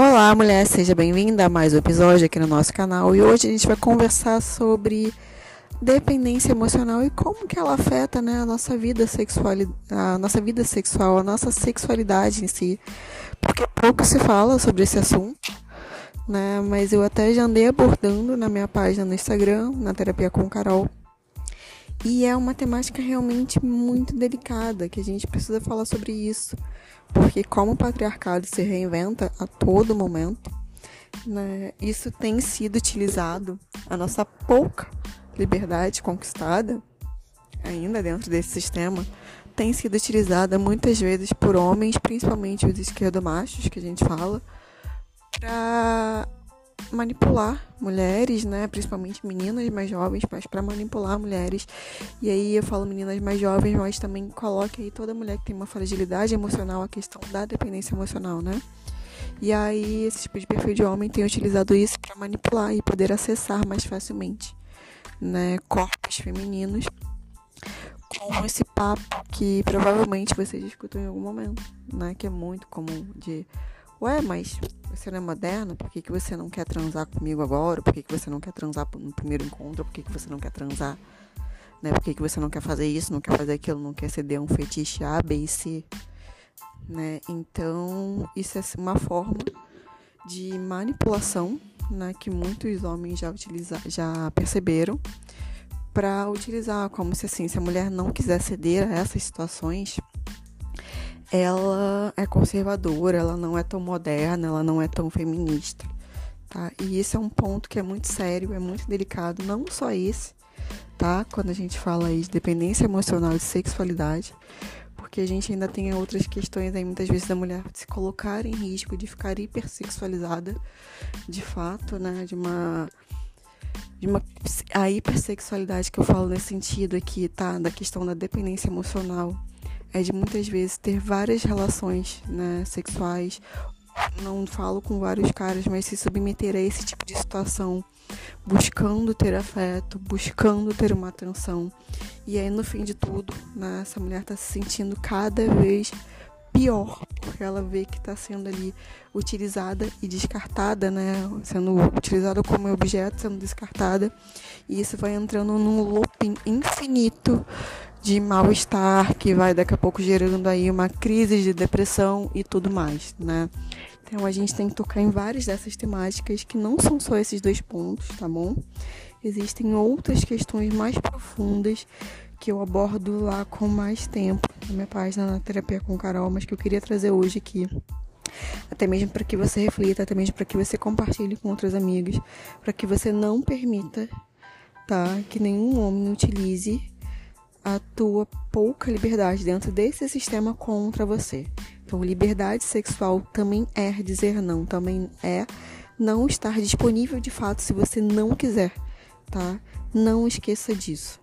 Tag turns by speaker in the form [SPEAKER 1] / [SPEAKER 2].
[SPEAKER 1] Olá, mulher, seja bem-vinda a mais um episódio aqui no nosso canal e hoje a gente vai conversar sobre dependência emocional e como que ela afeta, né, a nossa vida sexual, a nossa vida sexual, a nossa sexualidade em si. Porque pouco se fala sobre esse assunto, né? Mas eu até já andei abordando na minha página no Instagram, na terapia com Carol. E é uma temática realmente muito delicada, que a gente precisa falar sobre isso. Porque como o patriarcado se reinventa a todo momento, né, isso tem sido utilizado, a nossa pouca liberdade conquistada, ainda dentro desse sistema, tem sido utilizada muitas vezes por homens, principalmente os esquerdomachos, que a gente fala, para manipular mulheres, né? Principalmente meninas mais jovens, mas para manipular mulheres. E aí eu falo meninas mais jovens, mas também coloque aí toda mulher que tem uma fragilidade emocional, a questão da dependência emocional, né? E aí esse tipo de perfil de homem tem utilizado isso para manipular e poder acessar mais facilmente, né, corpos femininos com esse papo que provavelmente vocês escutam em algum momento, né, que é muito comum de Ué, mas você não é moderna? Por que, que você não quer transar comigo agora? Por que, que você não quer transar no primeiro encontro? Por que, que você não quer transar? Né? Por que, que você não quer fazer isso, não quer fazer aquilo, não quer ceder um fetiche A, B e C? Né? Então, isso é uma forma de manipulação né, que muitos homens já, utiliza, já perceberam para utilizar como se assim, se a mulher não quiser ceder a essas situações, ela é conservadora, ela não é tão moderna, ela não é tão feminista, tá? E esse é um ponto que é muito sério, é muito delicado, não só esse, tá? Quando a gente fala aí de dependência emocional e sexualidade, porque a gente ainda tem outras questões aí muitas vezes da mulher se colocar em risco de ficar hipersexualizada, de fato, né, de uma de uma a hipersexualidade que eu falo nesse sentido aqui, tá? Da questão da dependência emocional é de muitas vezes ter várias relações né, sexuais. Não falo com vários caras, mas se submeter a esse tipo de situação, buscando ter afeto, buscando ter uma atenção. E aí, no fim de tudo, né, essa mulher está se sentindo cada vez pior, porque ela vê que está sendo ali utilizada e descartada, né? Sendo utilizada como objeto, sendo descartada. E isso vai entrando num looping infinito de mal-estar que vai daqui a pouco gerando aí uma crise de depressão e tudo mais, né? Então a gente tem que tocar em várias dessas temáticas que não são só esses dois pontos, tá bom? Existem outras questões mais profundas que eu abordo lá com mais tempo na minha página na Terapia com Carol, mas que eu queria trazer hoje aqui. Até mesmo para que você reflita, até mesmo para que você compartilhe com outros amigos, para que você não permita, tá, que nenhum homem utilize a tua pouca liberdade dentro desse sistema contra você. Então, liberdade sexual também é dizer não, também é não estar disponível de fato se você não quiser, tá? Não esqueça disso.